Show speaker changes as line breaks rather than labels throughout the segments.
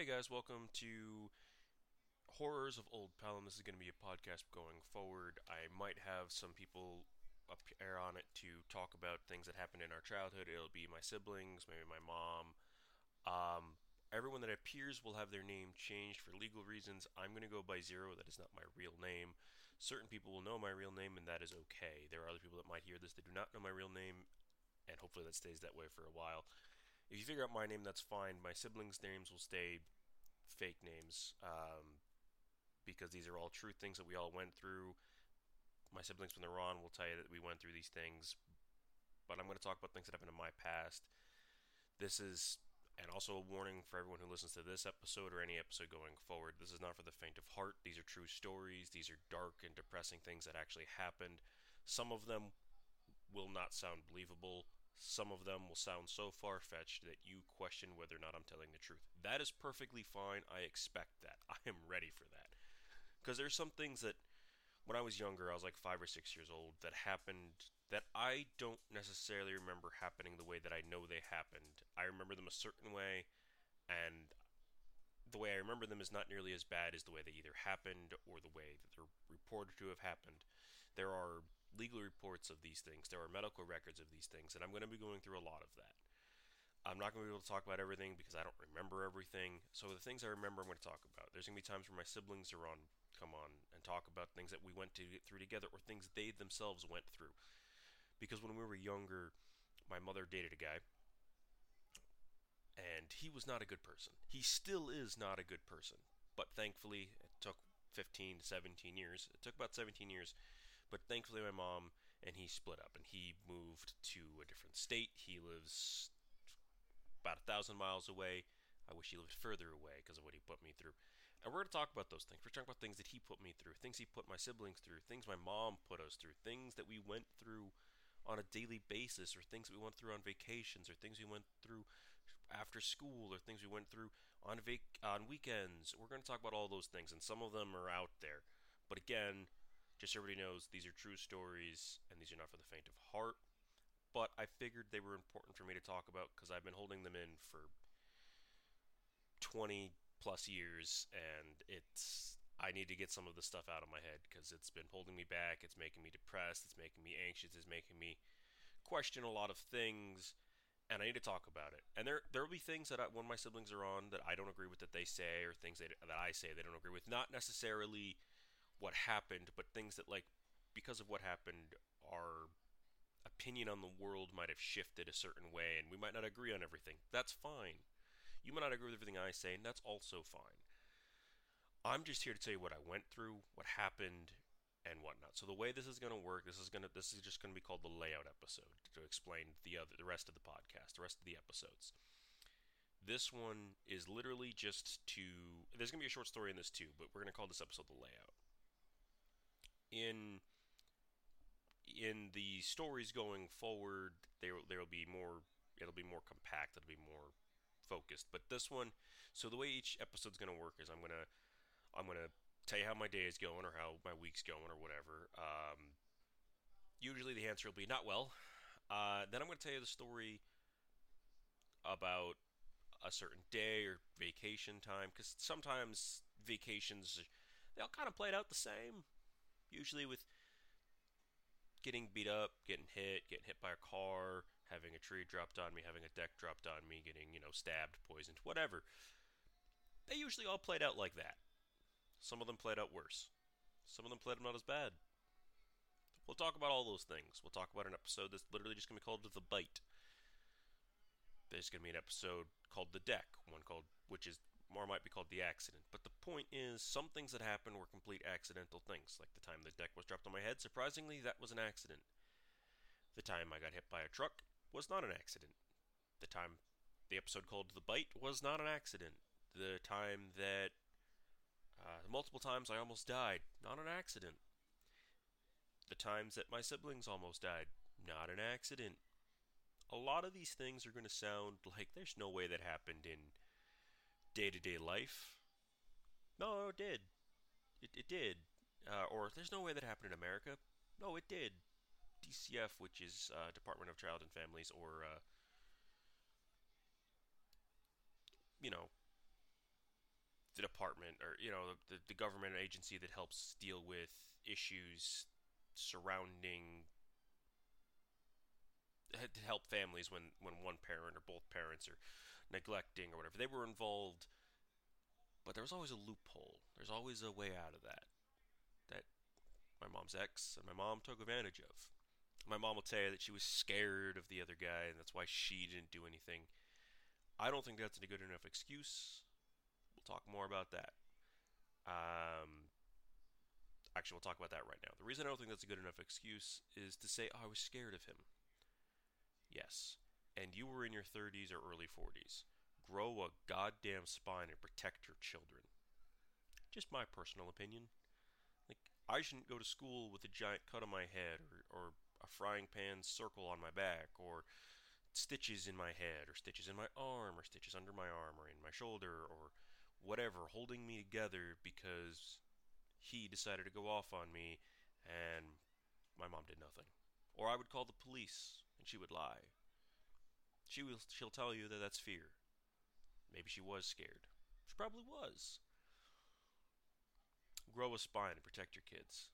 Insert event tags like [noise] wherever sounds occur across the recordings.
Hey guys, welcome to Horrors of Old Pelham. This is going to be a podcast going forward. I might have some people appear on it to talk about things that happened in our childhood. It'll be my siblings, maybe my mom. Um, everyone that appears will have their name changed for legal reasons. I'm going to go by Zero. That is not my real name. Certain people will know my real name, and that is okay. There are other people that might hear this that do not know my real name, and hopefully that stays that way for a while. If you figure out my name, that's fine. My siblings' names will stay fake names um, because these are all true things that we all went through. My siblings, when they're on, will tell you that we went through these things. But I'm going to talk about things that happened in my past. This is, and also a warning for everyone who listens to this episode or any episode going forward. This is not for the faint of heart. These are true stories. These are dark and depressing things that actually happened. Some of them will not sound believable some of them will sound so far fetched that you question whether or not I'm telling the truth. That is perfectly fine. I expect that. [laughs] I am ready for that. Because there's some things that, when I was younger, I was like five or six years old, that happened that I don't necessarily remember happening the way that I know they happened. I remember them a certain way, and the way I remember them is not nearly as bad as the way they either happened or the way that they're reported to have happened. There are legal reports of these things. There are medical records of these things, and I'm going to be going through a lot of that. I'm not going to be able to talk about everything because I don't remember everything. So the things I remember, I'm going to talk about. There's going to be times where my siblings are on, come on, and talk about things that we went to through together or things they themselves went through. Because when we were younger, my mother dated a guy, and he was not a good person. He still is not a good person. But thankfully, it took 15 to 17 years. It took about 17 years but thankfully, my mom and he split up, and he moved to a different state. He lives about a thousand miles away. I wish he lived further away because of what he put me through. And we're going to talk about those things. We're talking about things that he put me through, things he put my siblings through, things my mom put us through, things that we went through on a daily basis, or things that we went through on vacations, or things we went through after school, or things we went through on vac- on weekends. We're going to talk about all those things, and some of them are out there. But again, just so everybody knows, these are true stories, and these are not for the faint of heart. But I figured they were important for me to talk about because I've been holding them in for 20 plus years, and it's I need to get some of the stuff out of my head because it's been holding me back. It's making me depressed. It's making me anxious. It's making me question a lot of things, and I need to talk about it. And there there will be things that I, when my siblings are on that I don't agree with that they say, or things that, that I say they don't agree with. Not necessarily what happened, but things that like because of what happened, our opinion on the world might have shifted a certain way, and we might not agree on everything. That's fine. You might not agree with everything I say, and that's also fine. I'm just here to tell you what I went through, what happened, and whatnot. So the way this is going to work, this is going to this is just going to be called the layout episode to explain the other the rest of the podcast, the rest of the episodes. This one is literally just to there's going to be a short story in this too, but we're going to call this episode the layout in in the stories going forward, there there will be more. It'll be more compact. It'll be more focused. But this one, so the way each episode's to work is I'm gonna I'm gonna tell you how my day is going or how my week's going or whatever. Um, usually the answer will be not well. Uh, then I'm to tell you the story about a certain day or vacation time because sometimes vacations they all kind of played out the same usually with getting beat up, getting hit, getting hit by a car, having a tree dropped on me, having a deck dropped on me, getting, you know, stabbed, poisoned, whatever. They usually all played out like that. Some of them played out worse. Some of them played out not as bad. We'll talk about all those things. We'll talk about an episode that's literally just going to be called The Bite. There's going to be an episode called The Deck, one called, which is more might be called the accident. But the point is, some things that happened were complete accidental things, like the time the deck was dropped on my head. Surprisingly, that was an accident. The time I got hit by a truck was not an accident. The time the episode called The Bite was not an accident. The time that uh, multiple times I almost died, not an accident. The times that my siblings almost died, not an accident. A lot of these things are going to sound like there's no way that happened in day to day life. No, it did. It, it did. Uh, or there's no way that happened in America. No, it did. DCF, which is uh, Department of Child and Families, or uh, you know, the department or you know the, the government agency that helps deal with issues surrounding to help families when when one parent or both parents are neglecting or whatever they were involved but there was always a loophole there's always a way out of that that my mom's ex and my mom took advantage of my mom will tell you that she was scared of the other guy and that's why she didn't do anything i don't think that's a good enough excuse we'll talk more about that um, actually, we'll talk about that right now. The reason I don't think that's a good enough excuse is to say, oh, I was scared of him. Yes. And you were in your 30s or early 40s. Grow a goddamn spine and protect your children. Just my personal opinion. Like, I shouldn't go to school with a giant cut on my head or, or a frying pan circle on my back or stitches in my head or stitches in my arm or stitches under my arm or in my shoulder or whatever holding me together because he decided to go off on me and my mom did nothing. Or I would call the police and she would lie. She will she'll tell you that that's fear. Maybe she was scared. She probably was. Grow a spine and protect your kids.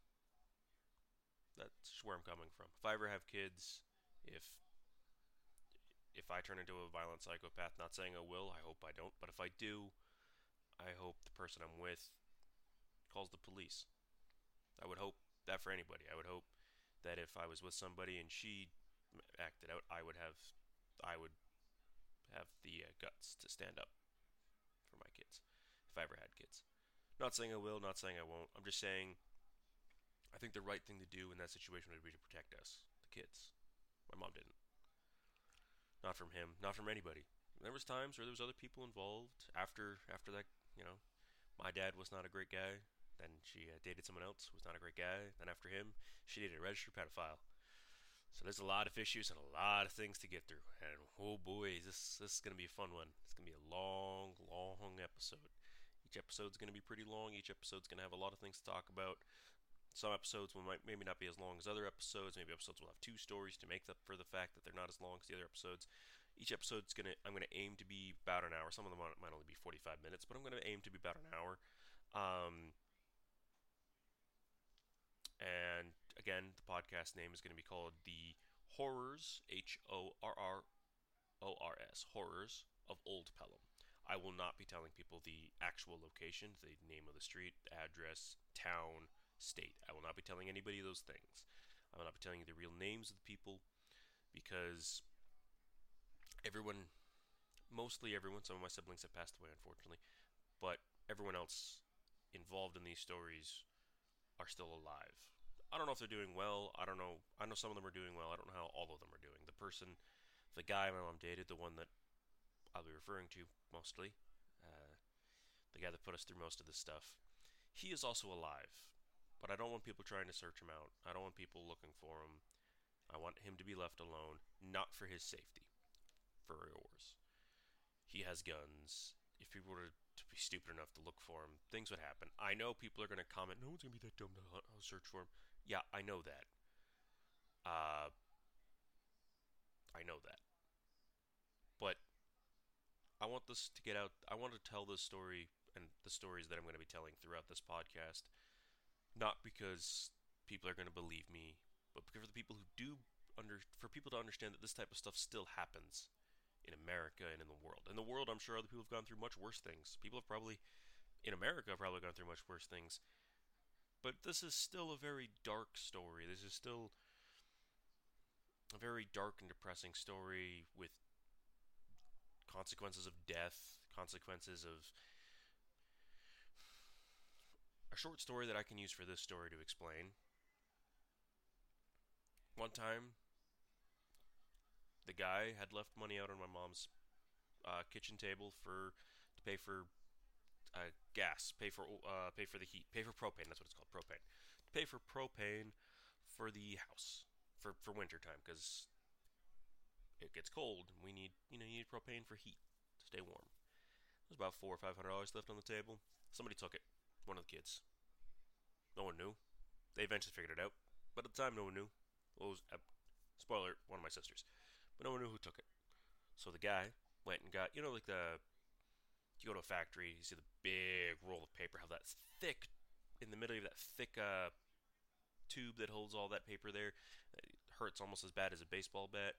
That's where I'm coming from. If I ever have kids, if if I turn into a violent psychopath, not saying I will, I hope I don't, but if I do, I hope the person I'm with calls the police. I would hope that for anybody. I would hope that if I was with somebody and she acted out, I would have, I would have the uh, guts to stand up for my kids if I ever had kids. Not saying I will, not saying I won't. I'm just saying I think the right thing to do in that situation would be to protect us, the kids. My mom didn't. Not from him, not from anybody. There was times where there was other people involved after after that, you know. My dad was not a great guy. Then she uh, dated someone else who was not a great guy. Then after him, she dated a registered pedophile. So there's a lot of issues and a lot of things to get through. And oh boy, this this is gonna be a fun one. It's gonna be a long, long episode. Each episode's gonna be pretty long. Each episode's gonna have a lot of things to talk about. Some episodes will might maybe not be as long as other episodes. Maybe episodes will have two stories to make up for the fact that they're not as long as the other episodes. Each episode's gonna I'm gonna aim to be about an hour. Some of them might only be 45 minutes, but I'm gonna aim to be about an hour. Um, and again, the podcast name is going to be called The Horrors, H O R R O R S, Horrors of Old Pelham. I will not be telling people the actual location, the name of the street, address, town, state. I will not be telling anybody those things. I will not be telling you the real names of the people because everyone, mostly everyone, some of my siblings have passed away unfortunately, but everyone else involved in these stories are still alive. I don't know if they're doing well. I don't know. I know some of them are doing well. I don't know how all of them are doing. The person, the guy my mom dated, the one that I'll be referring to mostly, uh, the guy that put us through most of this stuff, he is also alive. But I don't want people trying to search him out. I don't want people looking for him. I want him to be left alone, not for his safety, for yours. He has guns. If people were to be stupid enough to look for him, things would happen. I know people are going to comment, no one's going to be that dumb to search for him. Yeah, I know that. Uh, I know that. But I want this to get out. I want to tell this story and the stories that I'm going to be telling throughout this podcast, not because people are going to believe me, but because for the people who do under for people to understand that this type of stuff still happens in America and in the world. In the world, I'm sure other people have gone through much worse things. People have probably in America have probably gone through much worse things. But this is still a very dark story. This is still a very dark and depressing story with consequences of death, consequences of a short story that I can use for this story to explain. One time, the guy had left money out on my mom's uh, kitchen table for to pay for uh, gas, pay for uh, pay for the heat, pay for propane. That's what it's called, propane. Pay for propane for the house for for winter time because it gets cold. We need you know you need propane for heat to stay warm. There's about four or five hundred dollars left on the table. Somebody took it. One of the kids. No one knew. They eventually figured it out, but at the time, no one knew. Well, was, uh, spoiler: one of my sisters, but no one knew who took it. So the guy went and got you know like the you go to a factory, you see the big roll of paper, how that thick, in the middle of that thick uh, tube that holds all that paper there, it hurts almost as bad as a baseball bat.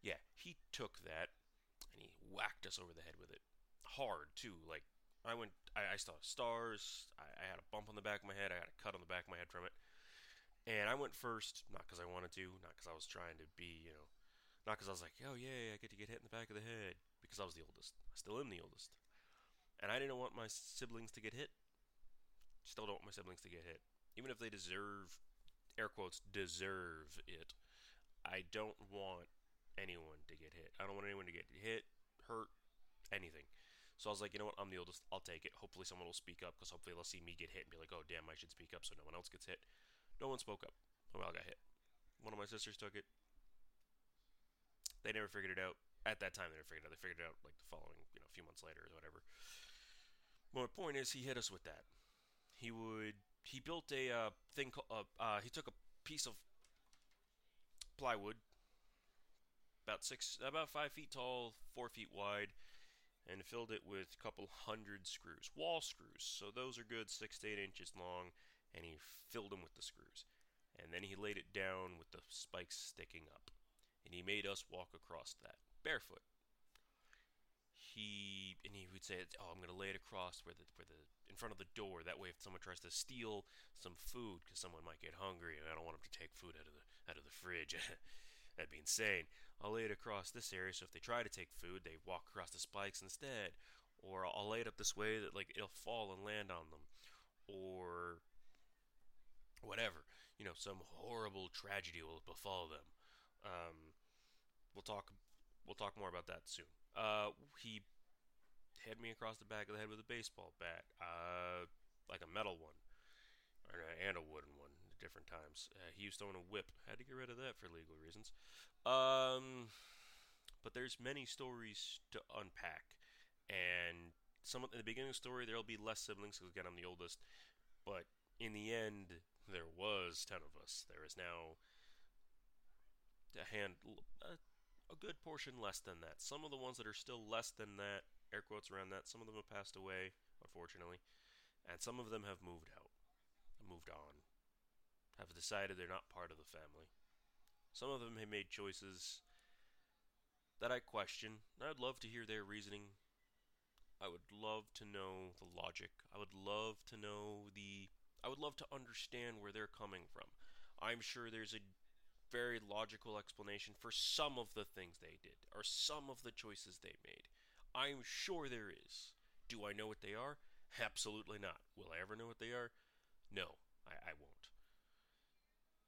Yeah, he took that and he whacked us over the head with it. Hard, too. Like, I went, I, I saw stars, I, I had a bump on the back of my head, I had a cut on the back of my head from it. And I went first, not because I wanted to, not because I was trying to be, you know, not because I was like, oh, yay, I get to get hit in the back of the head, because I was the oldest. I still am the oldest. And I didn't want my siblings to get hit. Still don't want my siblings to get hit. Even if they deserve, air quotes, deserve it, I don't want anyone to get hit. I don't want anyone to get hit, hurt, anything. So I was like, you know what? I'm the oldest. I'll take it. Hopefully, someone will speak up because hopefully they'll see me get hit and be like, oh, damn, I should speak up so no one else gets hit. No one spoke up. Oh, we all got hit. One of my sisters took it. They never figured it out. At that time, they never figured it out. They figured it out like the following, you know, a few months later or whatever. But my point is, he hit us with that. He would. He built a uh, thing. Uh, uh, he took a piece of plywood, about six, about five feet tall, four feet wide, and filled it with a couple hundred screws, wall screws. So those are good, six to eight inches long and he filled them with the screws. And then he laid it down with the spikes sticking up. And he made us walk across that barefoot. He and he would say, "Oh, I'm going to lay it across where the where the in front of the door. That way, if someone tries to steal some food, because someone might get hungry, and I don't want them to take food out of the out of the fridge." [laughs] That'd be insane. I'll lay it across this area, so if they try to take food, they walk across the spikes instead. Or I'll lay it up this way that like it'll fall and land on them. Or whatever, you know, some horrible tragedy will befall them. Um, we'll talk. We'll talk more about that soon. Uh, he hit me across the back of the head with a baseball bat, uh, like a metal one, and a wooden one. At different times. Uh, he used to own a whip. Had to get rid of that for legal reasons. Um, but there's many stories to unpack, and some in the beginning of the story there'll be less siblings because again I'm the oldest. But in the end, there was 10 of us. There is now a hand a, a, good portion less than that. Some of the ones that are still less than that, air quotes around that, some of them have passed away, unfortunately, and some of them have moved out, moved on, have decided they're not part of the family. Some of them have made choices that I question. I'd love to hear their reasoning. I would love to know the logic. I would love to know the I would love to understand where they're coming from. I'm sure there's a very logical explanation for some of the things they did, or some of the choices they made. I'm sure there is. Do I know what they are? Absolutely not. Will I ever know what they are? No, I, I won't.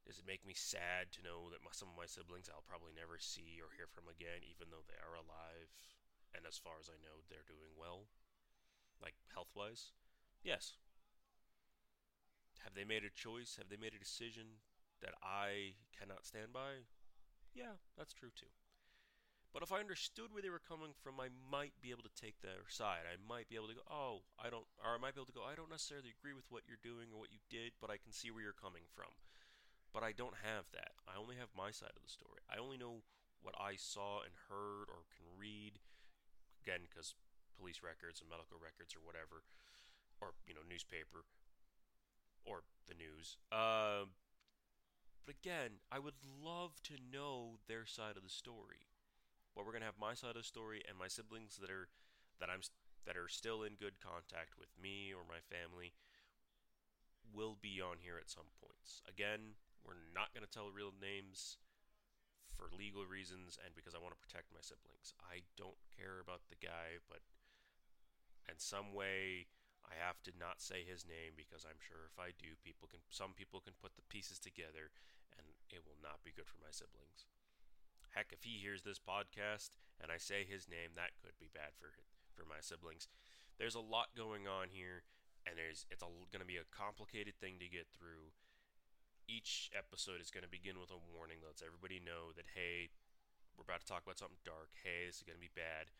Does it make me sad to know that my, some of my siblings I'll probably never see or hear from again, even though they are alive? And as far as I know, they're doing well? Like, health wise? Yes, have they made a choice? Have they made a decision that I cannot stand by? Yeah, that's true too. But if I understood where they were coming from, I might be able to take their side. I might be able to go, oh, I don't, or I might be able to go, I don't necessarily agree with what you're doing or what you did, but I can see where you're coming from. But I don't have that. I only have my side of the story. I only know what I saw and heard or can read. Again, because police records and medical records or whatever, or you know, newspaper or the news. Uh, but again, I would love to know their side of the story. But we're gonna have my side of the story and my siblings that are that I'm that are still in good contact with me or my family will be on here at some points. Again, we're not gonna tell real names for legal reasons and because I want to protect my siblings. I don't care about the guy, but in some way I have to not say his name because I'm sure if I do, people can some people can put the pieces together and it will not be good for my siblings. Heck, if he hears this podcast and I say his name, that could be bad for for my siblings. There's a lot going on here and there's it's going to be a complicated thing to get through. Each episode is going to begin with a warning that lets everybody know that hey, we're about to talk about something dark. Hey, this is going to be bad.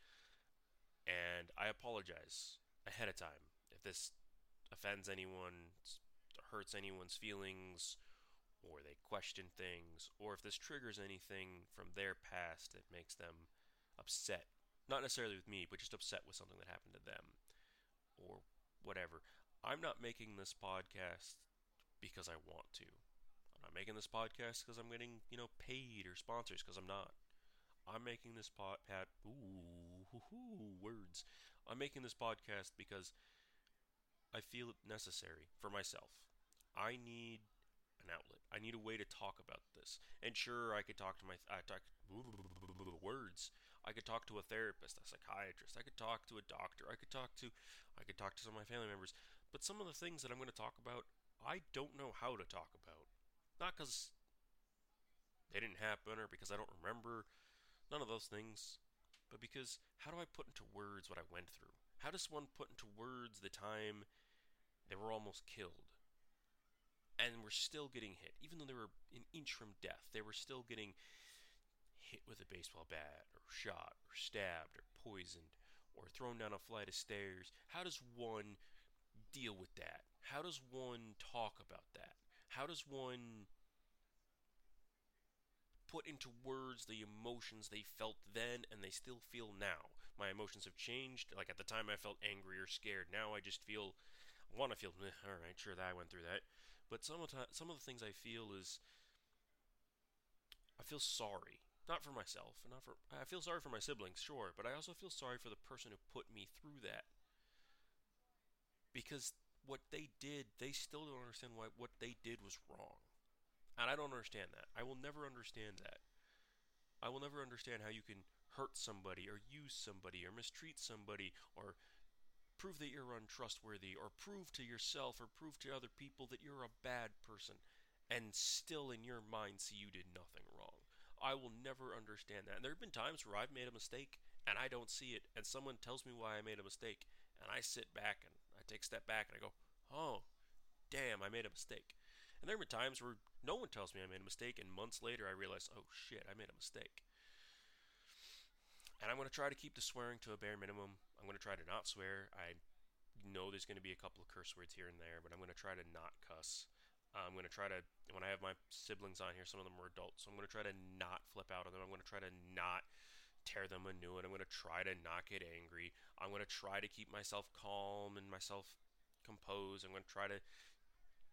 And I apologize ahead of time this offends anyone, hurts anyone's feelings, or they question things, or if this triggers anything from their past that makes them upset. Not necessarily with me, but just upset with something that happened to them. Or whatever. I'm not making this podcast because I want to. I'm not making this podcast because I'm getting, you know, paid or sponsors because I'm not. I'm making this pat ooh, words. I'm making this podcast because I feel it necessary for myself. I need an outlet. I need a way to talk about this. And sure, I could talk to my I talk [laughs] words. I could talk to a therapist, a psychiatrist. I could talk to a doctor. I could talk to I could talk to some of my family members. But some of the things that I'm going to talk about, I don't know how to talk about. Not because they didn't happen or because I don't remember. None of those things. But because how do I put into words what I went through? How does one put into words the time they were almost killed? And were still getting hit. Even though they were an inch from death, they were still getting hit with a baseball bat, or shot, or stabbed, or poisoned, or thrown down a flight of stairs. How does one deal with that? How does one talk about that? How does one put into words the emotions they felt then and they still feel now? My emotions have changed. Like at the time I felt angry or scared. Now I just feel want to feel all right, sure that I went through that. But some of the, some of the things I feel is I feel sorry not for myself, and not for I feel sorry for my siblings, sure, but I also feel sorry for the person who put me through that. Because what they did, they still don't understand why what they did was wrong. And I don't understand that. I will never understand that. I will never understand how you can hurt somebody or use somebody or mistreat somebody or prove that you're untrustworthy or prove to yourself or prove to other people that you're a bad person and still in your mind see you did nothing wrong. I will never understand that. And there have been times where I've made a mistake and I don't see it, and someone tells me why I made a mistake, and I sit back and I take a step back and I go, oh, damn, I made a mistake. And there have been times where no one tells me I made a mistake, and months later I realize, oh shit, I made a mistake. And I'm going to try to keep the swearing to a bare minimum. I'm going to try to not swear. I know there's going to be a couple of curse words here and there, but I'm going to try to not cuss. I'm going to try to, when I have my siblings on here, some of them are adults, so I'm going to try to not flip out on them. I'm going to try to not tear them a new one. I'm going to try to not get angry. I'm going to try to keep myself calm and myself composed. I'm going to try to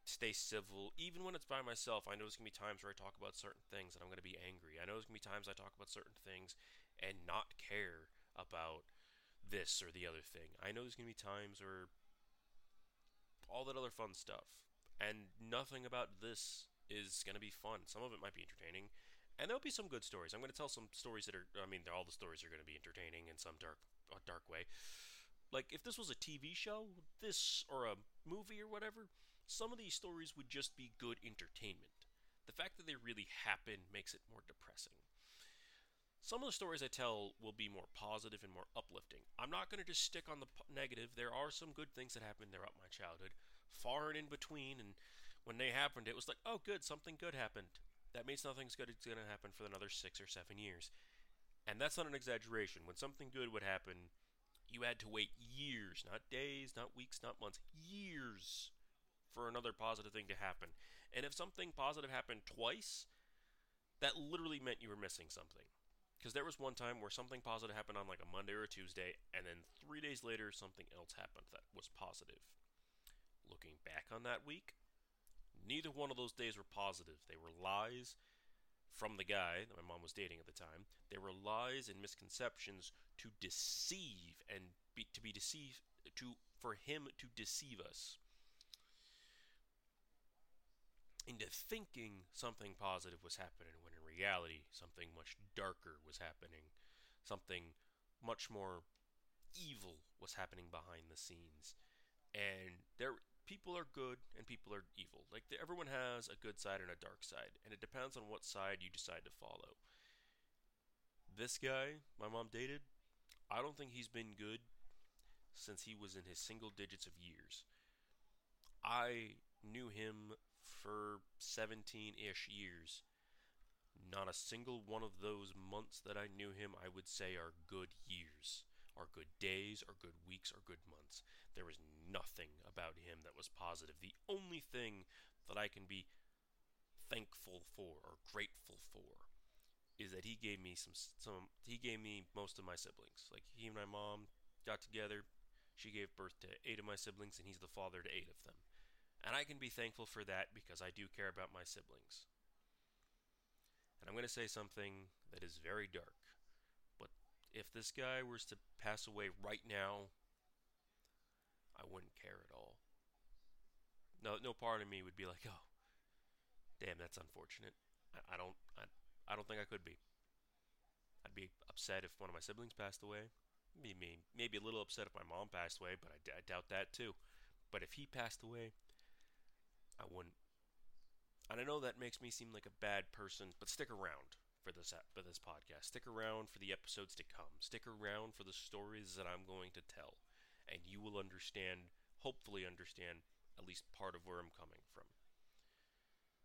stay civil. Even when it's by myself, I know there's going to be times where I talk about certain things and I'm going to be angry. I know there's going to be times I talk about certain things and not care about this or the other thing. I know there's going to be times where all that other fun stuff and nothing about this is going to be fun. Some of it might be entertaining, and there'll be some good stories. I'm going to tell some stories that are, I mean, all the stories are going to be entertaining in some dark, dark way. Like if this was a TV show, this or a movie or whatever, some of these stories would just be good entertainment. The fact that they really happen makes it more depressing. Some of the stories I tell will be more positive and more uplifting. I'm not going to just stick on the negative. There are some good things that happened throughout my childhood far and in between. And when they happened, it was like, oh, good, something good happened. That means nothing's good is going to happen for another six or seven years. And that's not an exaggeration. When something good would happen, you had to wait years, not days, not weeks, not months, years for another positive thing to happen. And if something positive happened twice, that literally meant you were missing something. Because there was one time where something positive happened on like a Monday or a Tuesday, and then three days later, something else happened that was positive. Looking back on that week, neither one of those days were positive. They were lies from the guy that my mom was dating at the time. They were lies and misconceptions to deceive and be, to be deceived to for him to deceive us into thinking something positive was happening reality something much darker was happening something much more evil was happening behind the scenes and there people are good and people are evil. Like everyone has a good side and a dark side, and it depends on what side you decide to follow. This guy my mom dated, I don't think he's been good since he was in his single digits of years. I knew him for 17-ish years. Not a single one of those months that I knew him I would say are good years are good days are good weeks are good months. There was nothing about him that was positive. The only thing that I can be thankful for or grateful for is that he gave me some some he gave me most of my siblings. Like he and my mom got together, She gave birth to eight of my siblings, and he's the father to eight of them. And I can be thankful for that because I do care about my siblings. I'm going to say something that is very dark. But if this guy was to pass away right now, I wouldn't care at all. No, no part of me would be like, "Oh, damn, that's unfortunate." I, I don't, I, I don't think I could be. I'd be upset if one of my siblings passed away. Maybe, maybe a little upset if my mom passed away, but I, I doubt that too. But if he passed away, I wouldn't. And I know that makes me seem like a bad person, but stick around for this for this podcast. Stick around for the episodes to come. Stick around for the stories that I'm going to tell, and you will understand, hopefully understand at least part of where I'm coming from.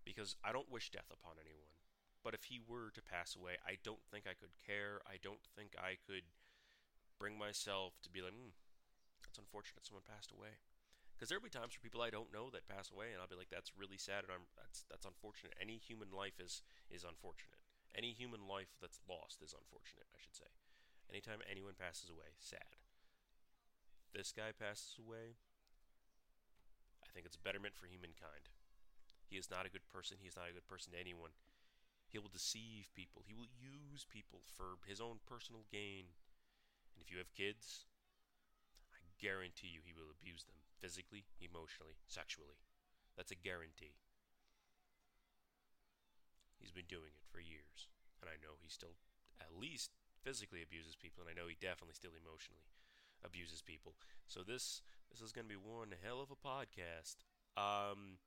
Because I don't wish death upon anyone. But if he were to pass away, I don't think I could care. I don't think I could bring myself to be like, hmm, that's unfortunate someone passed away. Because there'll be times for people I don't know that pass away, and I'll be like, that's really sad, and I'm that's that's unfortunate. Any human life is is unfortunate. Any human life that's lost is unfortunate, I should say. Anytime anyone passes away, sad. This guy passes away, I think it's betterment for humankind. He is not a good person. He is not a good person to anyone. He will deceive people. He will use people for his own personal gain. And if you have kids, guarantee you he will abuse them physically, emotionally, sexually. That's a guarantee. He's been doing it for years. And I know he still at least physically abuses people, and I know he definitely still emotionally abuses people. So this this is going to be one hell of a podcast. Um,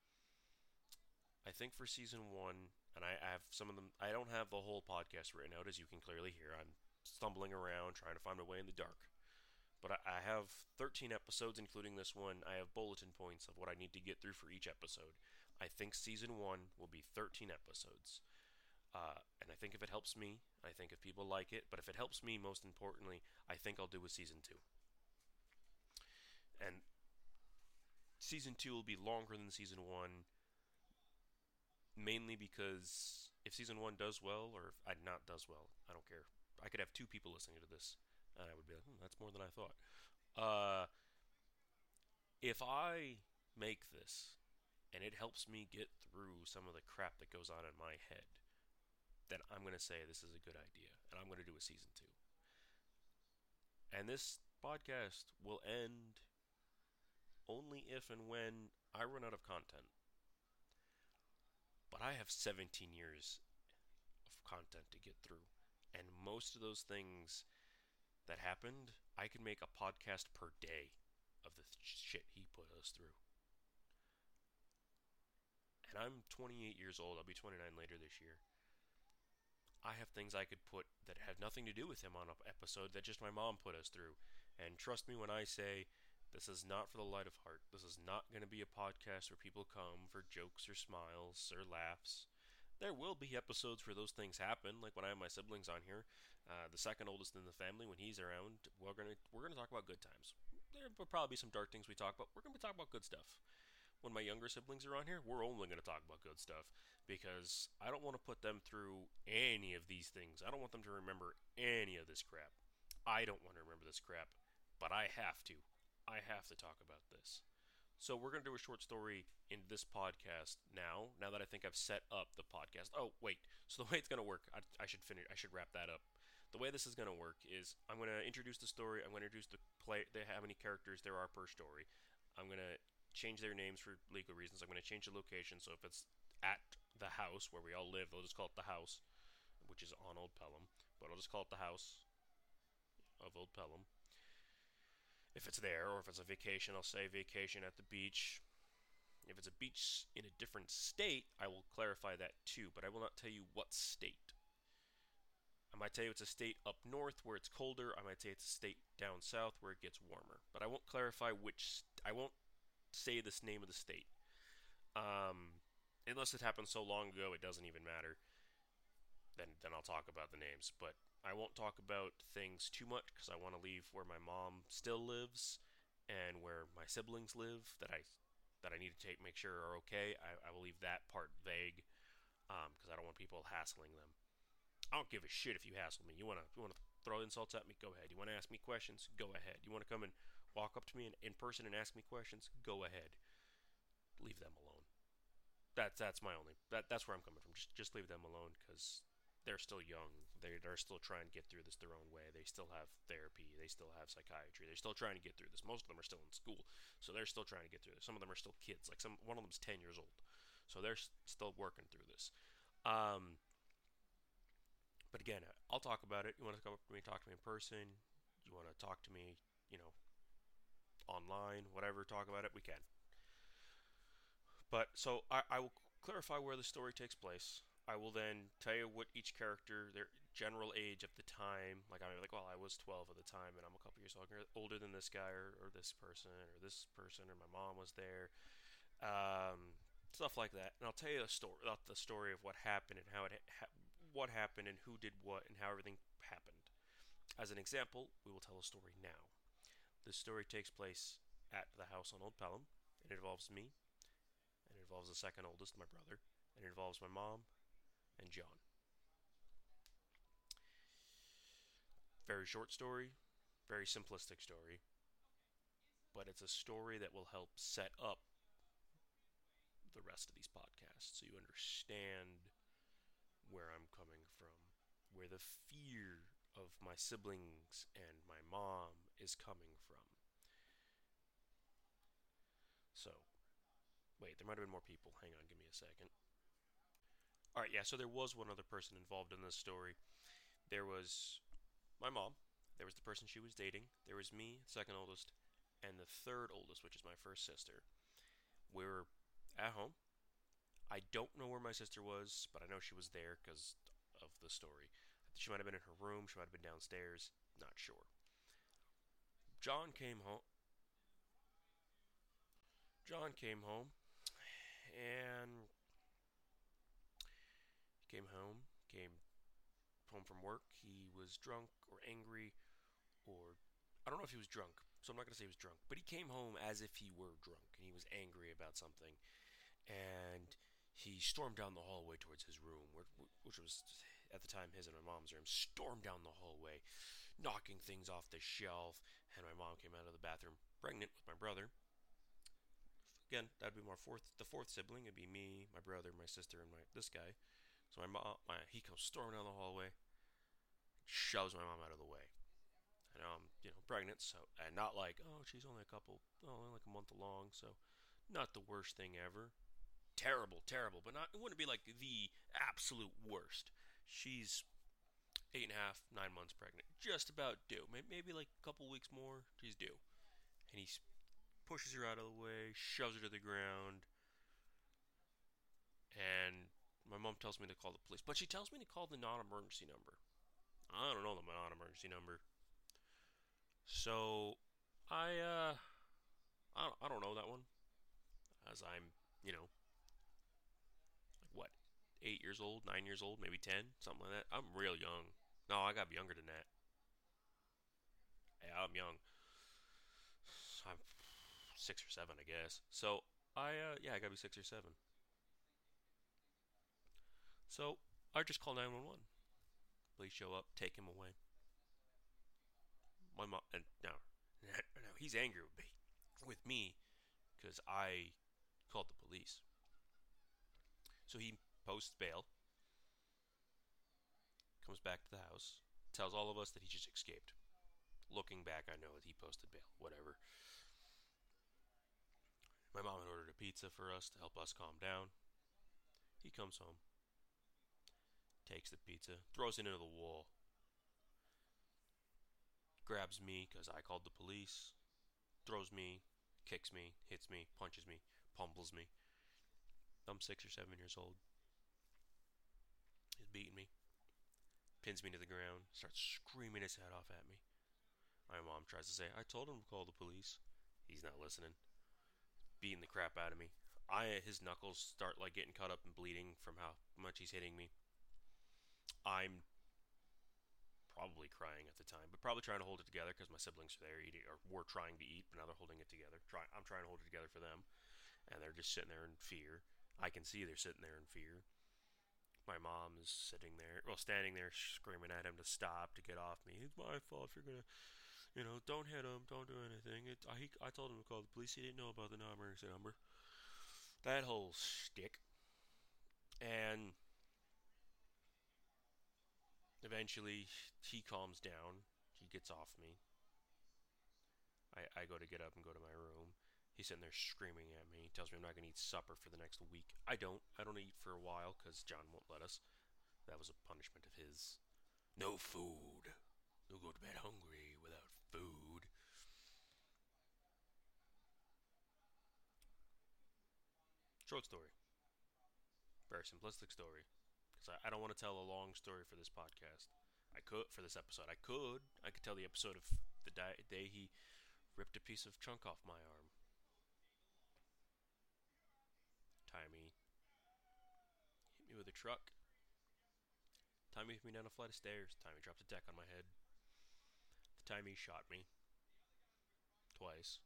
I think for season one, and I, I have some of them. I don't have the whole podcast written out, as you can clearly hear. I'm stumbling around trying to find my way in the dark. But I, have 13 episodes, including this one. I have bulletin points of what I need to get through for each episode. I think season one will be 13 episodes. Uh, and I think if it helps me, I think if people like it, but if it helps me, most importantly, I think I'll do a season two. And season two will be longer than season one, mainly because if season one does well, or if I not does well, I don't care. I could have two people listening to this, and I would be like, hmm, that's more than I thought. Uh, if I make this and it helps me get through some of the crap that goes on in my head, then I'm going to say this is a good idea, and I'm going to do a season two. And this podcast will end only if and when I run out of content. But I have 17 years of content to get through. And most of those things that happened, I could make a podcast per day of the shit he put us through. And I'm 28 years old. I'll be 29 later this year. I have things I could put that have nothing to do with him on an episode that just my mom put us through. And trust me when I say this is not for the light of heart. This is not going to be a podcast where people come for jokes or smiles or laughs. There will be episodes where those things happen, like when I have my siblings on here. Uh, the second oldest in the family, when he's around, we're gonna we're gonna talk about good times. There will probably be some dark things we talk about. We're gonna be talking about good stuff. When my younger siblings are on here, we're only gonna talk about good stuff because I don't want to put them through any of these things. I don't want them to remember any of this crap. I don't want to remember this crap, but I have to. I have to talk about this. So we're going to do a short story in this podcast now. Now that I think I've set up the podcast. Oh wait, so the way it's going to work, I, I should finish. I should wrap that up. The way this is going to work is I'm going to introduce the story. I'm going to introduce the play. They how many characters there are per story. I'm going to change their names for legal reasons. I'm going to change the location. So if it's at the house where we all live, they'll just call it the house, which is on Old Pelham. But I'll just call it the house of Old Pelham if it's there, or if it's a vacation, I'll say vacation at the beach. If it's a beach in a different state, I will clarify that too, but I will not tell you what state. I might tell you it's a state up north where it's colder. I might say it's a state down south where it gets warmer. But I won't clarify which. I won't say this name of the state. Um, unless it happened so long ago, it doesn't even matter. Then, then I'll talk about the names. But I won't talk about things too much because I want to leave where my mom still lives and where my siblings live that I that I need to take make sure are okay. I, I will leave that part vague because um, I don't want people hassling them. I don't give a shit if you hassle me. You wanna you wanna throw insults at me? Go ahead. You wanna ask me questions? Go ahead. You wanna come and walk up to me in, in person and ask me questions, go ahead. Leave them alone. That's that's my only that that's where I'm coming from. Just just leave them alone because they're still young. They they're still trying to get through this their own way. They still have therapy. They still have psychiatry. They're still trying to get through this. Most of them are still in school, so they're still trying to get through this. Some of them are still kids. Like some one of them's 10 years old, so they're still working through this. Um, but again, I'll talk about it. You want to come up to me, talk to me in person. You want to talk to me, you know, online, whatever. Talk about it. We can. But so I, I will clarify where the story takes place. I will then tell you what each character, their general age at the time. Like I'm like, well, I was 12 at the time, and I'm a couple years older than this guy or, or this person or this person, or my mom was there, um, stuff like that. And I'll tell you a story about the story of what happened and how it ha- what happened and who did what and how everything happened. As an example, we will tell a story now. The story takes place at the house on Old Pelham. It involves me. And it involves the second oldest, my brother. And it involves my mom, and John. Very short story, very simplistic story, but it's a story that will help set up the rest of these podcasts so you understand where I'm coming from, where the fear of my siblings and my mom is coming from. So, wait, there might have been more people. Hang on, give me a second. All right, yeah. So there was one other person involved in this story. There was my mom. There was the person she was dating. There was me, second oldest, and the third oldest, which is my first sister. We were at home. I don't know where my sister was, but I know she was there because of the story. She might have been in her room. She might have been downstairs. Not sure. John came home. John came home, and he came home, came home from work. He was drunk or angry, or I don't know if he was drunk, so I'm not going to say he was drunk, but he came home as if he were drunk and he was angry about something. And he stormed down the hallway towards his room, which was at the time his and my mom's room. Stormed down the hallway, knocking things off the shelf. And my mom came out of the bathroom pregnant with my brother. Again, that'd be my fourth, the fourth sibling. It'd be me, my brother, my sister, and my this guy. So my mom, my, he comes storming down the hallway, shoves my mom out of the way. And I'm, you know, pregnant, so and not like, oh, she's only a couple, oh, only like a month along, so not the worst thing ever. Terrible, terrible, but not. It wouldn't be like the absolute worst. She's eight and a half, nine months pregnant, just about due. Maybe like a couple weeks more, she's due. And he pushes her out of the way, shoves her to the ground, and my mom tells me to call the police, but she tells me to call the non-emergency number. I don't know the non-emergency number. So I uh I don't, know that one. As I'm, you know, eight years old, nine years old, maybe ten, something like that. I'm real young. No, I got younger than that. Yeah, I'm young. I'm six or seven, I guess. So I, uh, yeah, I gotta be six or seven. So I just call 911. Police show up, take him away. My mom, and now, [laughs] now he's angry with me, with me, because I called the police. So he posts bail, comes back to the house, tells all of us that he just escaped. Looking back, I know that he posted bail, whatever. My mom had ordered a pizza for us to help us calm down. He comes home takes the pizza, throws it into the wall, grabs me because I called the police, throws me, kicks me, hits me, punches me, pummels me. I'm six or seven years old. Beating me, pins me to the ground, starts screaming his head off at me. My mom tries to say, I told him to call the police. He's not listening. Beating the crap out of me. I his knuckles start like getting cut up and bleeding from how much he's hitting me. I'm probably crying at the time, but probably trying to hold it together because my siblings are there eating or were trying to eat, but now they're holding it together. Try, I'm trying to hold it together for them, and they're just sitting there in fear. I can see they're sitting there in fear. My mom is sitting there, well, standing there, screaming at him to stop, to get off me. It's my fault if you're gonna, You know, don't hit him, don't do anything. It, I, I told him to call the police. He didn't know about the non-emergency number. That whole shtick. And eventually, he calms down. He gets off me. I, I go to get up and go to my room. He's sitting there screaming at me. He tells me I'm not going to eat supper for the next week. I don't. I don't eat for a while because John won't let us. That was a punishment of his. No food. You'll go to bed hungry without food. Short story. Very simplistic story. Because I, I don't want to tell a long story for this podcast. I could, for this episode. I could. I could tell the episode of the di- day he ripped a piece of chunk off my arm. Timey hit me with a truck. Timey hit me down a flight of stairs. Timey dropped a deck on my head. The time he shot me. Twice.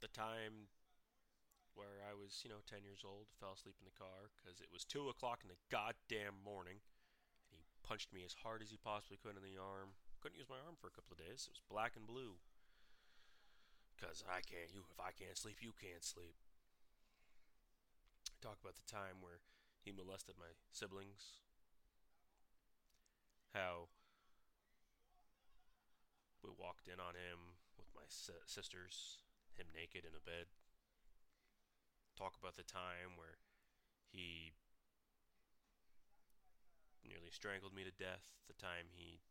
The time where I was, you know, 10 years old, fell asleep in the car because it was 2 o'clock in the goddamn morning. And he punched me as hard as he possibly could in the arm. Couldn't use my arm for a couple of days. It was black and blue. Because I can't, you, if I can't sleep, you can't sleep talk about the time where he molested my siblings. How we walked in on him with my sisters, him naked in a bed. Talk about the time where he nearly strangled me to death. The time he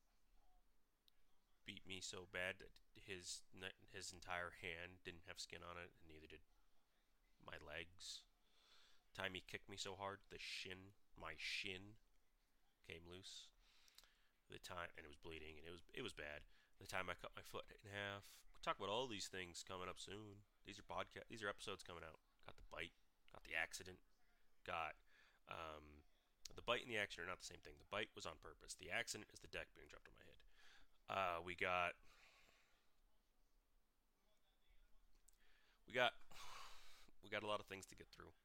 beat me so bad that his his entire hand didn't have skin on it, and neither did my legs time he kicked me so hard, the shin, my shin, came loose. The time, and it was bleeding, and it was it was bad. The time I cut my foot in half. We'll talk about all these things coming up soon. These are podcast. These are episodes coming out. Got the bite. Got the accident. Got um, the bite and the accident are not the same thing. The bite was on purpose. The accident is the deck being dropped on my head. Uh, we got. We got. [sighs] We got a lot of things to get through.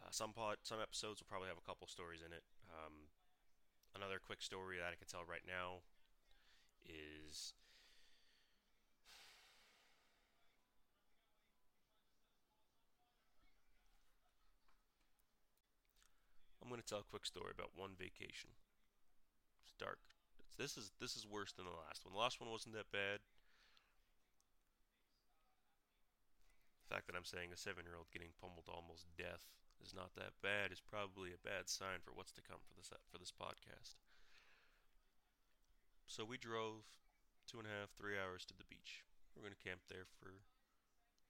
Uh, some pod, some episodes will probably have a couple stories in it. Um, another quick story that I can tell right now is I'm going to tell a quick story about one vacation. It's dark. It's, this is this is worse than the last one. The last one wasn't that bad. The fact that I'm saying a seven-year-old getting pummeled to almost death is not that bad is probably a bad sign for what's to come for this for this podcast. So we drove two and a half, three hours to the beach. We're gonna camp there for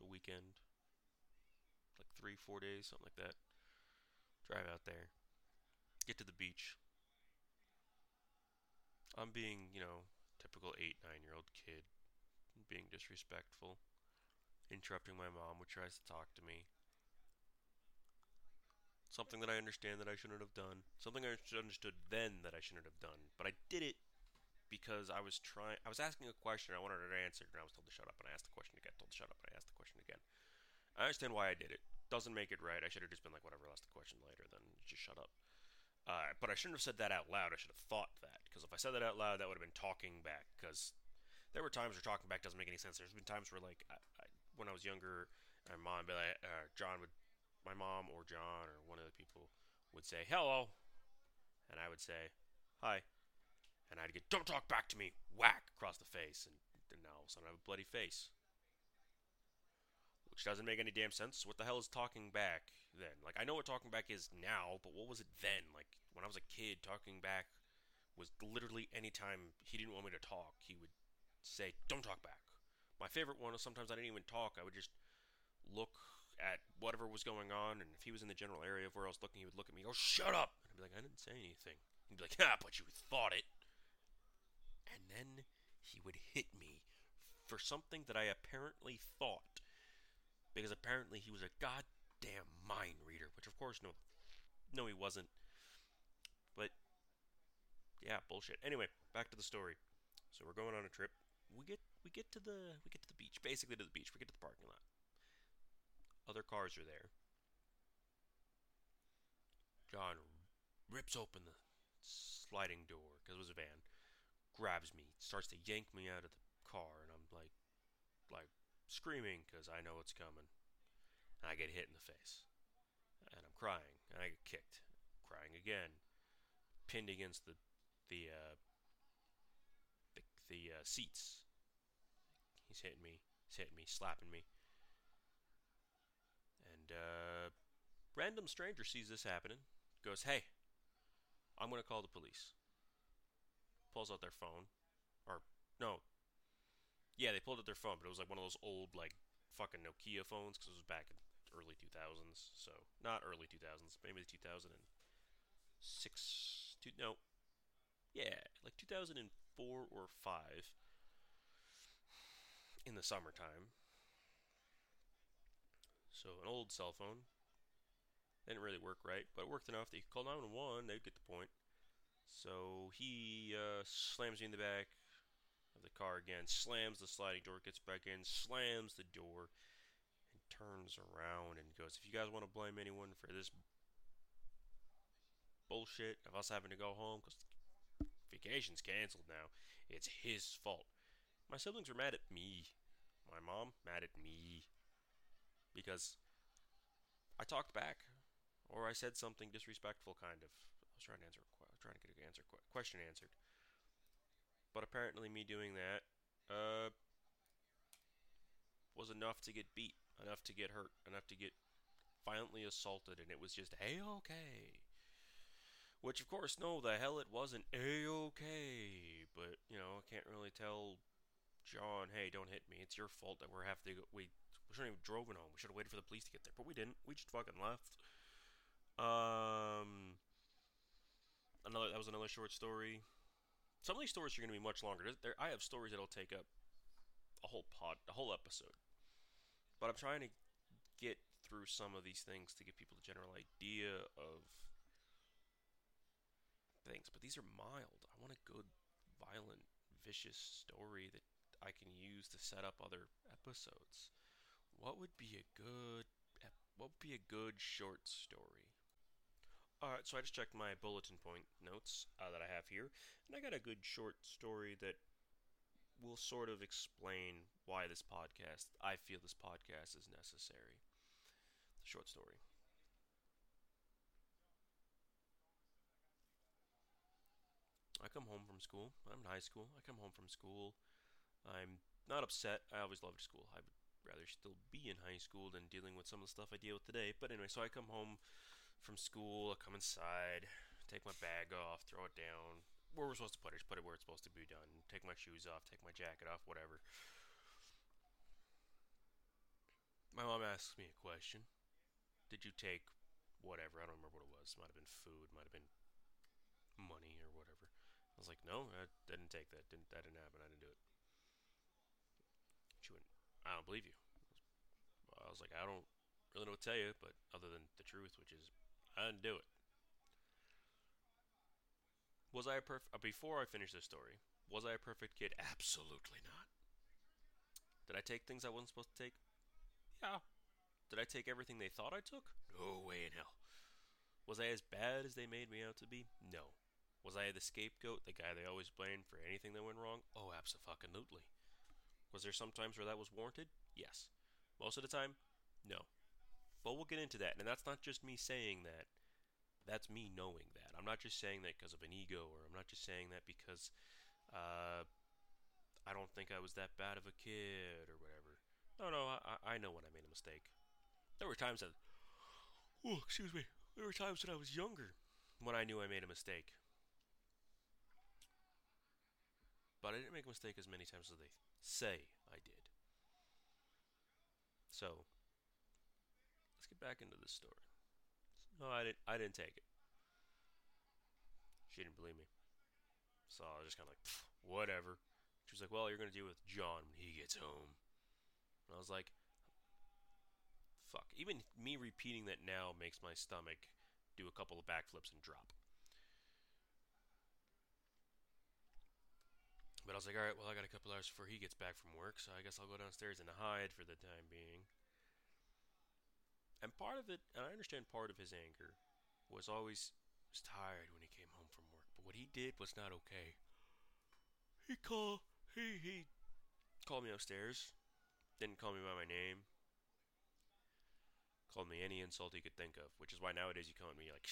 the weekend, like three, four days, something like that. Drive out there, get to the beach. I'm being, you know, typical eight, nine year old kid, being disrespectful, interrupting my mom, who tries to talk to me. Something that I understand that I shouldn't have done. Something I understood then that I shouldn't have done. But I did it because I was trying. I was asking a question. I wanted to answer, and I was told to shut up. And I asked the question again. Told to shut up, and I asked the question again. I understand why I did it. Doesn't make it right. I should have just been like, whatever. I'll ask the question later. Then just shut up. Uh, but I shouldn't have said that out loud. I should have thought that because if I said that out loud, that would have been talking back. Because there were times where talking back doesn't make any sense. There's been times where like I, I, when I was younger, my mom, be like, uh, John would my mom or John or one of the people would say hello, and I would say hi, and I'd get don't talk back to me, whack across the face, and now all of a sudden I have a bloody face, which doesn't make any damn sense. What the hell is talking back then? Like I know what talking back is now, but what was it then? Like when I was a kid, talking back was literally anytime he didn't want me to talk, he would say don't talk back. My favorite one was sometimes I didn't even talk. I would just look at whatever was going on, and if he was in the general area of where I was looking, he would look at me go, Shut up! And I'd be like, I didn't say anything. He'd be like, Ah, but you thought it. And then he would hit me for something that I apparently thought. Because apparently he was a goddamn mind reader, which of course, no, no, he wasn't. But yeah, bullshit. Anyway, back to the story. So we're going on a trip. We get we get to the we get to the beach, basically to the beach. We get to the parking lot. Other cars are there. John rips open the sliding door because it was a van. grabs me, starts to yank me out of the car, and I'm like, like screaming because I know it's coming. And I get hit in the face, and I'm crying, and I get kicked, crying again, pinned against the the uh, the, the uh, seats. He's hitting me, he's hitting me, slapping me, and uh, random stranger sees this happening, goes, "Hey, I'm gonna call the police." Pulls out their phone, or no, yeah, they pulled out their phone, but it was like one of those old like fucking Nokia phones because it was back in early 2000s. So not early 2000s, maybe 2006. Two, no, yeah, like 2004 or five in the summertime. So an old cell phone. Didn't really work right, but it worked enough that you could call 911, they'd get the point. So he uh, slams me in the back of the car again, slams the sliding door, gets back in, slams the door, and turns around and goes, If you guys want to blame anyone for this bullshit of us having to go home, because vacation's canceled now, it's his fault. My siblings are mad at me. My mom, mad at me. Because I talked back, or I said something disrespectful, kind of. I was trying to answer, trying to get an answer, question answered. But apparently, me doing that uh, was enough to get beat, enough to get hurt, enough to get violently assaulted, and it was just a okay. Which, of course, no, the hell it wasn't a okay. But you know, I can't really tell John, hey, don't hit me. It's your fault that we're have to go. We we shouldn't have driven home. We should have waited for the police to get there, but we didn't. We just fucking left. Um, another that was another short story. Some of these stories are going to be much longer. There, I have stories that'll take up a whole pod, a whole episode. But I'm trying to get through some of these things to give people a general idea of things. But these are mild. I want a good, violent, vicious story that I can use to set up other episodes. What would be a good what would be a good short story? Alright, so I just checked my bulletin point notes uh, that I have here, and I got a good short story that will sort of explain why this podcast, I feel this podcast is necessary. The short story. I come home from school. I'm in high school. I come home from school. I'm not upset. I always loved school. I would rather still be in high school than dealing with some of the stuff I deal with today. But anyway, so I come home from school. I come inside, take my bag off, throw it down. Where we're supposed to put it, just put it where it's supposed to be done. Take my shoes off, take my jacket off, whatever. My mom asks me a question. Did you take whatever? I don't remember what it was. Might have been food, might have been money or whatever. I was like, no, I didn't take that. Didn't that didn't happen? I didn't do it. She went, I don't believe you. I was like, I don't really know what to tell you, but other than the truth, which is I didn't do it. Was I a perfect? Uh, before I finish this story, was I a perfect kid? Absolutely not. Did I take things I wasn't supposed to take? Yeah. Did I take everything they thought I took? No way in hell. Was I as bad as they made me out to be? No. Was I the scapegoat, the guy they always blamed for anything that went wrong? Oh, absolutely. Was there some times where that was warranted? Yes. Most of the time, no. But we'll get into that. And that's not just me saying that. That's me knowing that. I'm not just saying that because of an ego, or I'm not just saying that because uh, I don't think I was that bad of a kid or whatever. No, no, I, I know when I made a mistake. There were times that, oh, excuse me, there were times when I was younger when I knew I made a mistake. But I didn't make a mistake as many times as they say I did. So, let's get back into this story. No, I didn't. I didn't take it. She didn't believe me. So I was just kind of like, whatever. She was like, well, you're gonna deal with John when he gets home. And I was like, fuck. Even me repeating that now makes my stomach do a couple of backflips and drop. But I was like, all right, well, I got a couple hours before he gets back from work, so I guess I'll go downstairs and hide for the time being. And part of it, and I understand part of his anger, was always was tired when he came home from work. But what he did was not okay. he called, he he called me upstairs. Didn't call me by my name. Called me any insult he could think of, which is why nowadays you call me like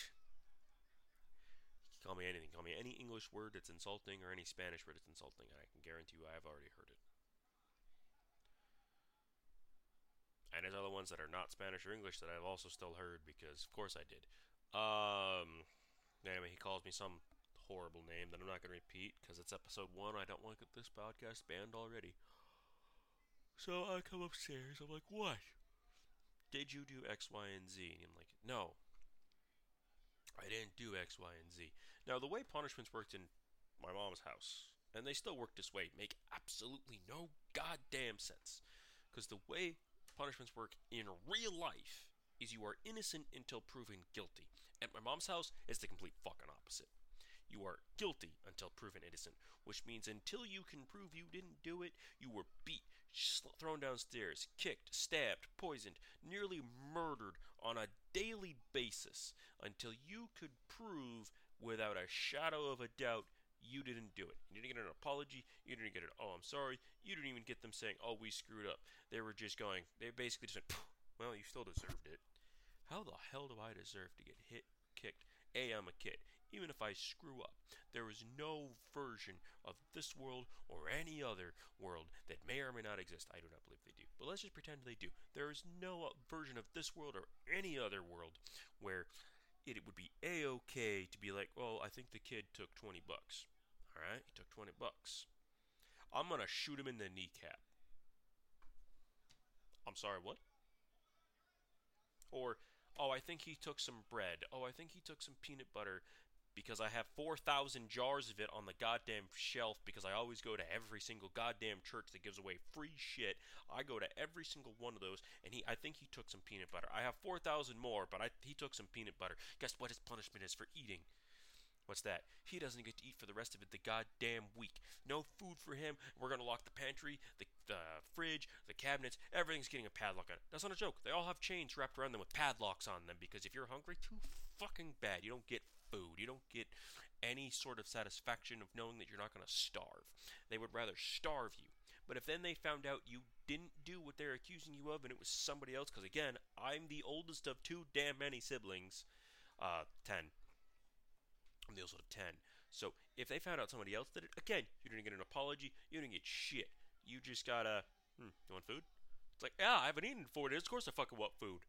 call me anything. Call me any English word that's insulting or any Spanish word that's insulting, and I can guarantee you I've already heard it. And there's other ones that are not Spanish or English that I've also still heard because, of course, I did. Um, anyway, he calls me some horrible name that I'm not going to repeat because it's episode one. I don't want to get this podcast banned already. So I come upstairs. I'm like, what? Did you do X, Y, and Z? And I'm like, no. I didn't do X, Y, and Z. Now, the way punishments worked in my mom's house, and they still work this way, make absolutely no goddamn sense. Because the way punishments work in real life is you are innocent until proven guilty. At my mom's house, it's the complete fucking opposite. You are guilty until proven innocent, which means until you can prove you didn't do it, you were beat, thrown downstairs, kicked, stabbed, poisoned, nearly murdered on a daily basis until you could prove without a shadow of a doubt you didn't do it. You didn't get an apology. You didn't get an, oh, I'm sorry. You didn't even get them saying, oh, we screwed up. They were just going, they basically just went, well, you still deserved it. How the hell do I deserve to get hit, kicked? A, I'm a kid. Even if I screw up, there is no version of this world or any other world that may or may not exist. I do not believe they do. But let's just pretend they do. There is no uh, version of this world or any other world where it would be a okay to be like, well, I think the kid took 20 bucks. All right, he took 20 bucks. I'm gonna shoot him in the kneecap. I'm sorry, what? Or, oh, I think he took some bread. Oh, I think he took some peanut butter because I have 4,000 jars of it on the goddamn shelf because I always go to every single goddamn church that gives away free shit. I go to every single one of those, and he, I think he took some peanut butter. I have 4,000 more, but I, he took some peanut butter. Guess what his punishment is for eating? What's that? He doesn't get to eat for the rest of it the goddamn week. No food for him. We're gonna lock the pantry, the, the fridge, the cabinets. Everything's getting a padlock on it. That's not a joke. They all have chains wrapped around them with padlocks on them because if you're hungry, too fucking bad. You don't get food. You don't get any sort of satisfaction of knowing that you're not gonna starve. They would rather starve you. But if then they found out you didn't do what they're accusing you of and it was somebody else, because again, I'm the oldest of two damn many siblings, uh, ten I'm the oldest of 10. So if they found out somebody else did it, again, you didn't get an apology. You didn't get shit. You just got a, hmm, you want food? It's like, yeah, I haven't eaten four days. Of course I fucking want food.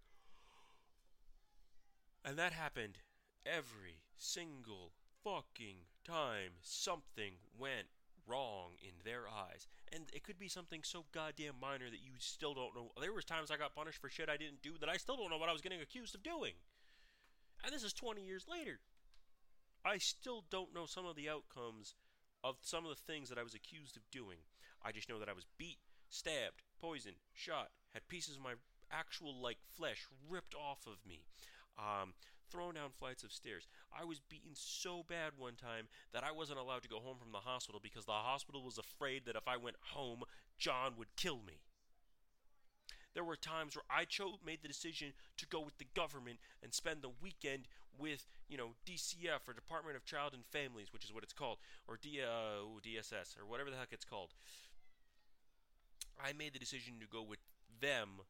And that happened every single fucking time something went wrong in their eyes. And it could be something so goddamn minor that you still don't know. There was times I got punished for shit I didn't do that I still don't know what I was getting accused of doing. And this is 20 years later. I still don't know some of the outcomes of some of the things that I was accused of doing. I just know that I was beat, stabbed, poisoned, shot, had pieces of my actual like flesh ripped off of me, um, thrown down flights of stairs. I was beaten so bad one time that I wasn't allowed to go home from the hospital because the hospital was afraid that if I went home, John would kill me. There were times where I chose made the decision to go with the government and spend the weekend with, you know, DCF or Department of Child and Families, which is what it's called, or D, uh, DSS or whatever the heck it's called. I made the decision to go with them.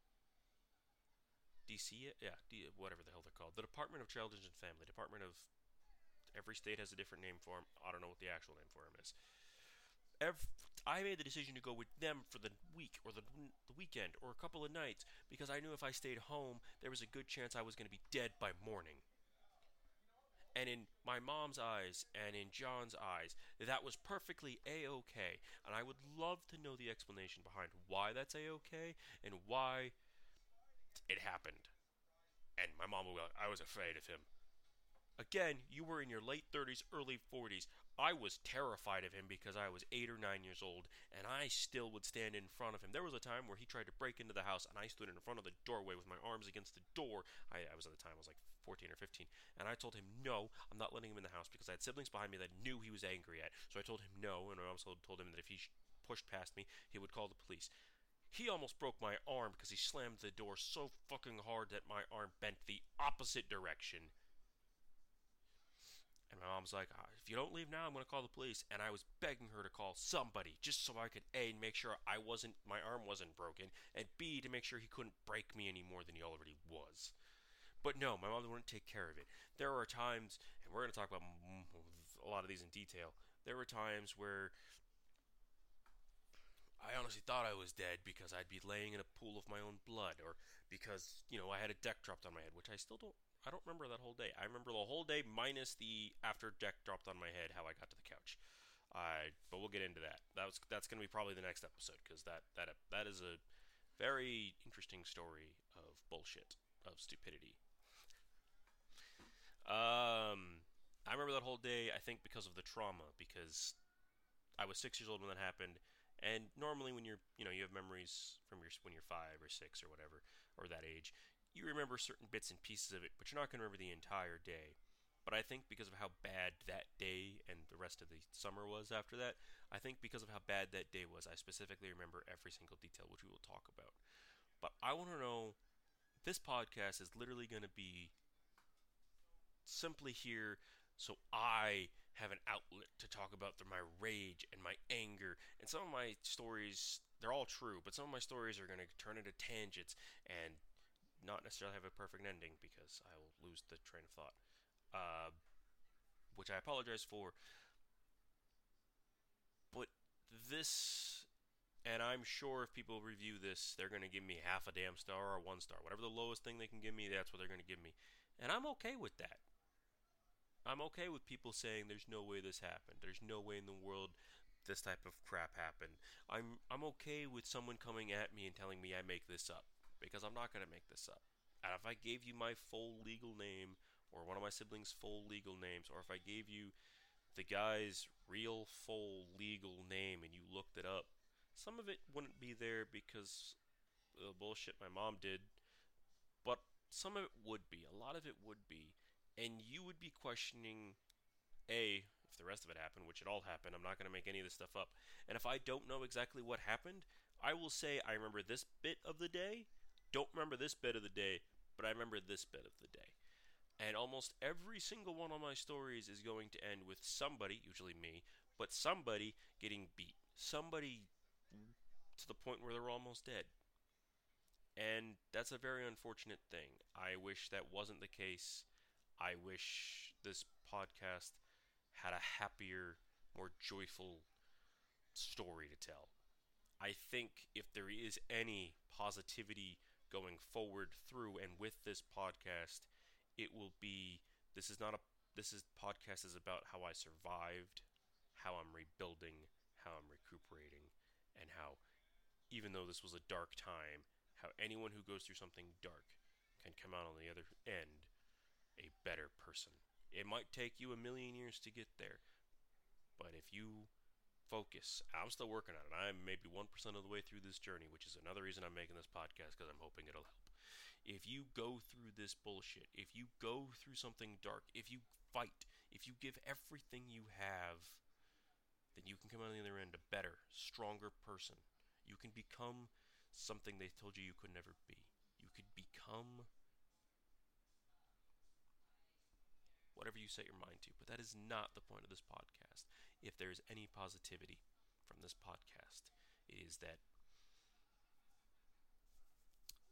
DC, yeah, D, whatever the hell they're called, the Department of Children and Family, Department of. Every state has a different name for them. I don't know what the actual name for them is every, I made the decision to go with them for the week or the, the weekend or a couple of nights because I knew if I stayed home, there was a good chance I was going to be dead by morning. And in my mom's eyes and in John's eyes, that was perfectly a okay. And I would love to know the explanation behind why that's a okay and why it happened. And my mom would be like, I was afraid of him. Again, you were in your late 30s, early 40s. I was terrified of him because I was 8 or 9 years old, and I still would stand in front of him. There was a time where he tried to break into the house, and I stood in front of the doorway with my arms against the door. I, I was at the time, I was like 14 or 15, and I told him, No, I'm not letting him in the house because I had siblings behind me that knew he was angry at. So I told him no, and I also told him that if he pushed past me, he would call the police. He almost broke my arm because he slammed the door so fucking hard that my arm bent the opposite direction And my mom's like, "Ah, if you don't leave now, I'm going to call the police. And I was begging her to call somebody just so I could A, make sure I wasn't, my arm wasn't broken, and B, to make sure he couldn't break me any more than he already was. But no, my mom wouldn't take care of it. There are times, and we're going to talk about a lot of these in detail. There were times where I honestly thought I was dead because I'd be laying in a pool of my own blood, or because you know I had a deck dropped on my head, which I still don't I don't remember that whole day. I remember the whole day minus the after deck dropped on my head, how I got to the couch. Uh, but we'll get into that. That was that's going to be probably the next episode because that that that is a very interesting story of bullshit of stupidity. Um, I remember that whole day. I think because of the trauma, because I was six years old when that happened, and normally when you're you know you have memories from your when you're five or six or whatever or that age, you remember certain bits and pieces of it, but you're not going to remember the entire day. But I think because of how bad that day and the rest of the summer was after that, I think because of how bad that day was, I specifically remember every single detail, which we will talk about. But I want to know this podcast is literally going to be simply here so I have an outlet to talk about my rage and my anger. And some of my stories, they're all true, but some of my stories are going to turn into tangents and not necessarily have a perfect ending because I will lose the train of thought, uh, which I apologize for. But this, and I'm sure if people review this, they're going to give me half a damn star or one star. Whatever the lowest thing they can give me, that's what they're going to give me. And I'm okay with that. I'm okay with people saying there's no way this happened. There's no way in the world this type of crap happened. I'm I'm okay with someone coming at me and telling me I make this up because I'm not going to make this up. And if I gave you my full legal name or one of my siblings' full legal names, or if I gave you the guy's real full legal name and you looked it up, some of it wouldn't be there because the bullshit my mom did, but some of it would be. A lot of it would be. And you would be questioning A, if the rest of it happened, which it all happened. I'm not going to make any of this stuff up. And if I don't know exactly what happened, I will say I remember this bit of the day don't remember this bit of the day, but I remember this bit of the day. And almost every single one of my stories is going to end with somebody, usually me, but somebody getting beat. Somebody to the point where they're almost dead. And that's a very unfortunate thing. I wish that wasn't the case. I wish this podcast had a happier, more joyful story to tell. I think if there is any positivity going forward through and with this podcast, it will be this is not a this is podcast is about how I survived, how I'm rebuilding, how I'm recuperating, and how even though this was a dark time, how anyone who goes through something dark can come out on the other end a better person. It might take you a million years to get there, but if you focus. I'm still working on it. I'm maybe 1% of the way through this journey, which is another reason I'm making this podcast because I'm hoping it'll help. If you go through this bullshit, if you go through something dark, if you fight, if you give everything you have, then you can come out on the other end a better, stronger person. You can become something they told you you could never be. You could become whatever you set your mind to. But that is not the point of this podcast. If there is any positivity from this podcast, it is that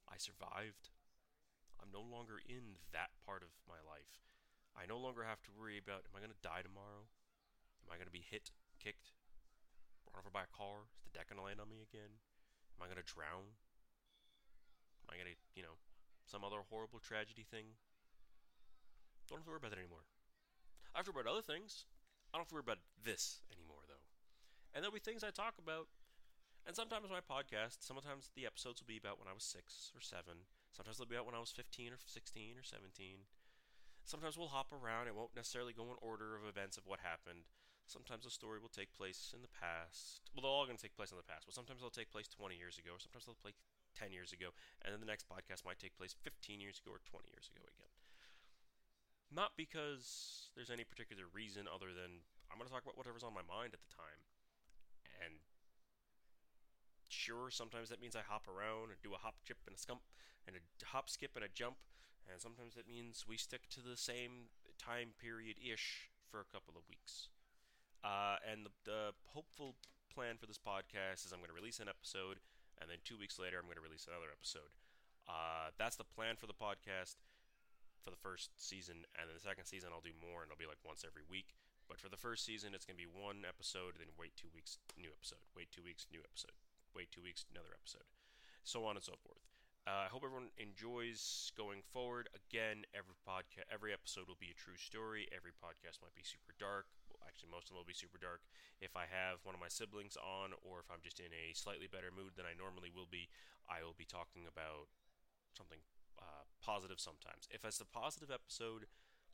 I survived. I'm no longer in that part of my life. I no longer have to worry about am I going to die tomorrow? Am I going to be hit, kicked, run over by a car? Is the deck going to land on me again? Am I going to drown? Am I going to, you know, some other horrible tragedy thing? Don't have to worry about that anymore. I have to worry about other things. I don't have to worry about this anymore, though. And there'll be things I talk about. And sometimes my podcast, sometimes the episodes will be about when I was six or seven. Sometimes they'll be about when I was 15 or 16 or 17. Sometimes we'll hop around. It won't necessarily go in order of events of what happened. Sometimes a story will take place in the past. Well, they're all going to take place in the past, but sometimes they'll take place 20 years ago, or sometimes they'll take place 10 years ago, and then the next podcast might take place 15 years ago or 20 years ago again. Not because there's any particular reason other than I'm going to talk about whatever's on my mind at the time. And sure, sometimes that means I hop around and do a hop, chip, and a scump, and a hop, skip, and a jump. And sometimes it means we stick to the same time period ish for a couple of weeks. Uh, and the, the hopeful plan for this podcast is I'm going to release an episode, and then two weeks later, I'm going to release another episode. Uh, that's the plan for the podcast for the first season, and then the second season, I'll do more, and it'll be like once every week. But for the first season, it's to be one episode, then wait two weeks, new episode. Wait two weeks, new episode. Wait two weeks, another episode. So on and so forth. Uh, I hope everyone enjoys going forward. Again, every podcast, every episode will be a true story. Every podcast might be super dark. Well, actually, most of them will be super dark. If I have one of my siblings on, or if I'm just in a slightly better mood than I normally will be, I will be talking about something uh, positive sometimes. If it's a positive episode,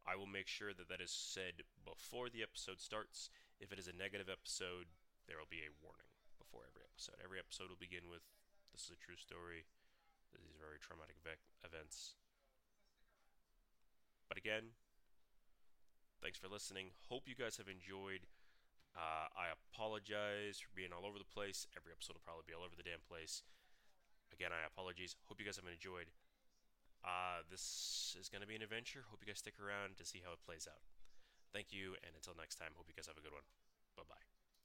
I will make sure that that is said before the episode starts. If it is a negative episode, there will be a warning before every episode. Every episode will begin with this is a true story these are very traumatic events. But again, thanks for listening. Hope you guys have enjoyed. Uh, I apologize for being all over the place. Every episode will probably be all over the damn place. Again, I apologize. Hope you guys have enjoyed. Uh, this is going to be an adventure. Hope you guys stick around to see how it plays out. Thank you, and until next time, hope you guys have a good one. Bye bye.